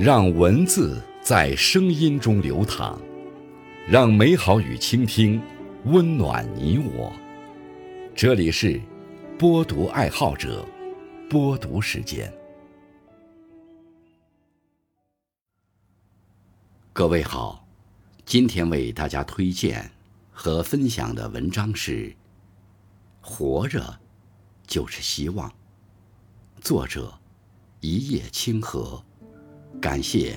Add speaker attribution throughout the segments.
Speaker 1: 让文字在声音中流淌，让美好与倾听温暖你我。这里是播读爱好者播读时间。各位好，今天为大家推荐和分享的文章是《活着就是希望》，作者一叶清河。感谢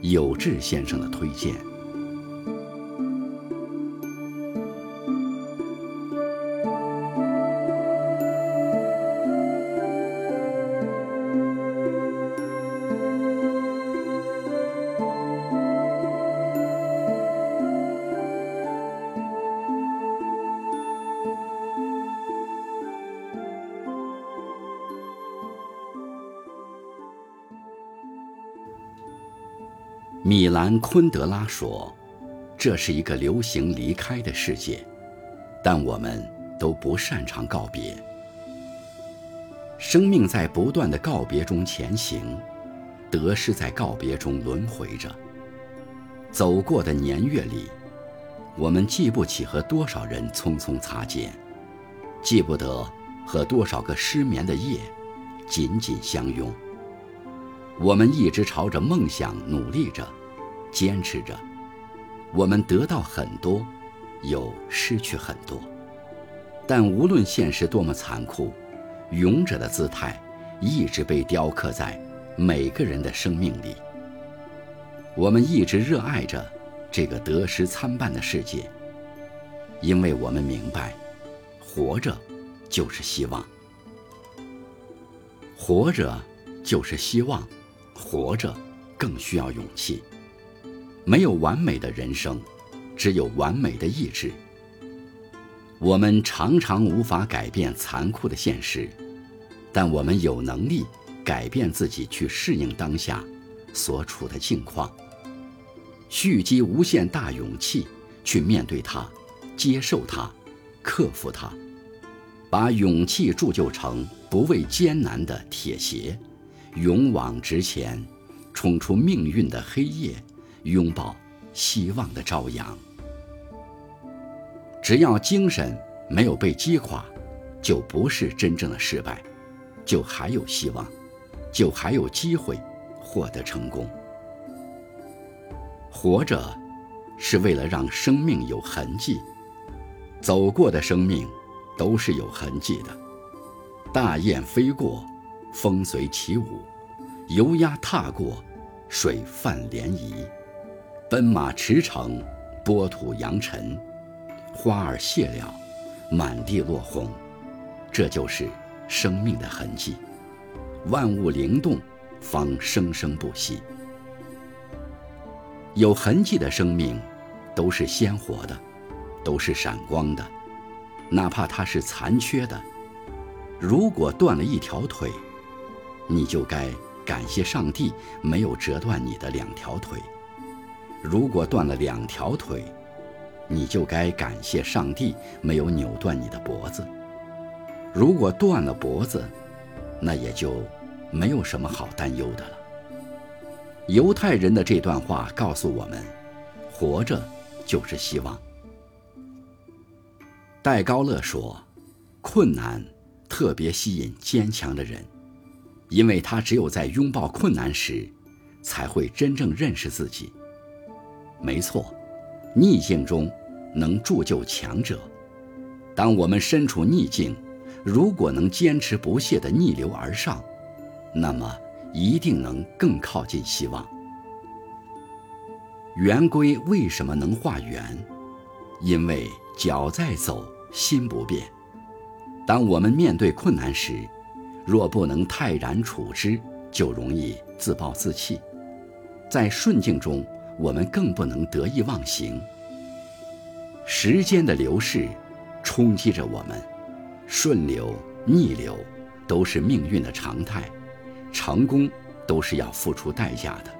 Speaker 1: 有志先生的推荐。米兰昆德拉说：“这是一个流行离开的世界，但我们都不擅长告别。生命在不断的告别中前行，得失在告别中轮回着。走过的年月里，我们记不起和多少人匆匆擦肩，记不得和多少个失眠的夜紧紧相拥。”我们一直朝着梦想努力着，坚持着。我们得到很多，又失去很多。但无论现实多么残酷，勇者的姿态一直被雕刻在每个人的生命里。我们一直热爱着这个得失参半的世界，因为我们明白，活着就是希望，活着就是希望。活着，更需要勇气。没有完美的人生，只有完美的意志。我们常常无法改变残酷的现实，但我们有能力改变自己，去适应当下所处的境况。蓄积无限大勇气，去面对它，接受它，克服它，把勇气铸就成不畏艰难的铁鞋。勇往直前，冲出命运的黑夜，拥抱希望的朝阳。只要精神没有被击垮，就不是真正的失败，就还有希望，就还有机会获得成功。活着，是为了让生命有痕迹。走过的生命，都是有痕迹的。大雁飞过。风随起舞，游鸭踏过，水泛涟漪；奔马驰骋，波土扬尘，花儿谢了，满地落红。这就是生命的痕迹。万物灵动，方生生不息。有痕迹的生命，都是鲜活的，都是闪光的，哪怕它是残缺的。如果断了一条腿，你就该感谢上帝没有折断你的两条腿。如果断了两条腿，你就该感谢上帝没有扭断你的脖子。如果断了脖子，那也就没有什么好担忧的了。犹太人的这段话告诉我们：活着就是希望。戴高乐说：“困难特别吸引坚强的人。”因为他只有在拥抱困难时，才会真正认识自己。没错，逆境中能铸就强者。当我们身处逆境，如果能坚持不懈地逆流而上，那么一定能更靠近希望。圆规为什么能画圆？因为脚在走，心不变。当我们面对困难时，若不能泰然处之，就容易自暴自弃。在顺境中，我们更不能得意忘形。时间的流逝，冲击着我们，顺流逆流都是命运的常态，成功都是要付出代价的。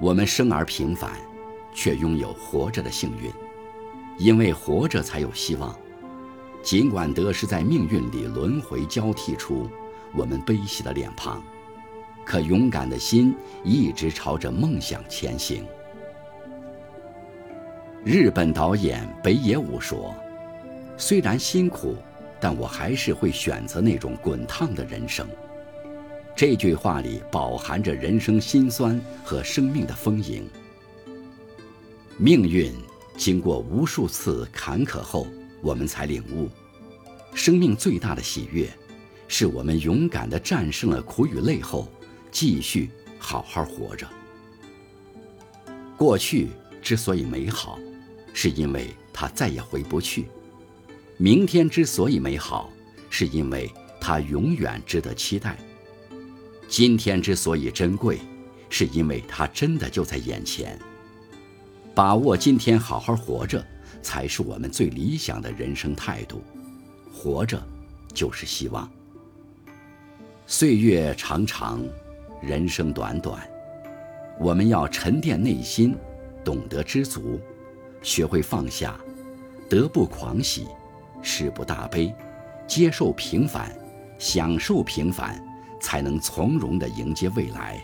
Speaker 1: 我们生而平凡，却拥有活着的幸运，因为活着才有希望。尽管得失在命运里轮回交替出我们悲喜的脸庞，可勇敢的心一直朝着梦想前行。日本导演北野武说：“虽然辛苦，但我还是会选择那种滚烫的人生。”这句话里饱含着人生辛酸和生命的丰盈。命运经过无数次坎坷后，我们才领悟，生命最大的喜悦，是我们勇敢地战胜了苦与累后，继续好好活着。过去之所以美好。是因为它再也回不去。明天之所以美好，是因为它永远值得期待。今天之所以珍贵，是因为它真的就在眼前。把握今天，好好活着，才是我们最理想的人生态度。活着，就是希望。岁月长长，人生短短，我们要沉淀内心，懂得知足。学会放下，得不狂喜，失不大悲，接受平凡，享受平凡，才能从容地迎接未来。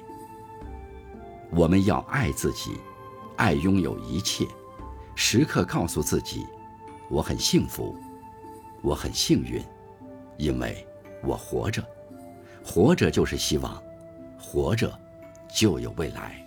Speaker 1: 我们要爱自己，爱拥有一切，时刻告诉自己：我很幸福，我很幸运，因为我活着，活着就是希望，活着就有未来。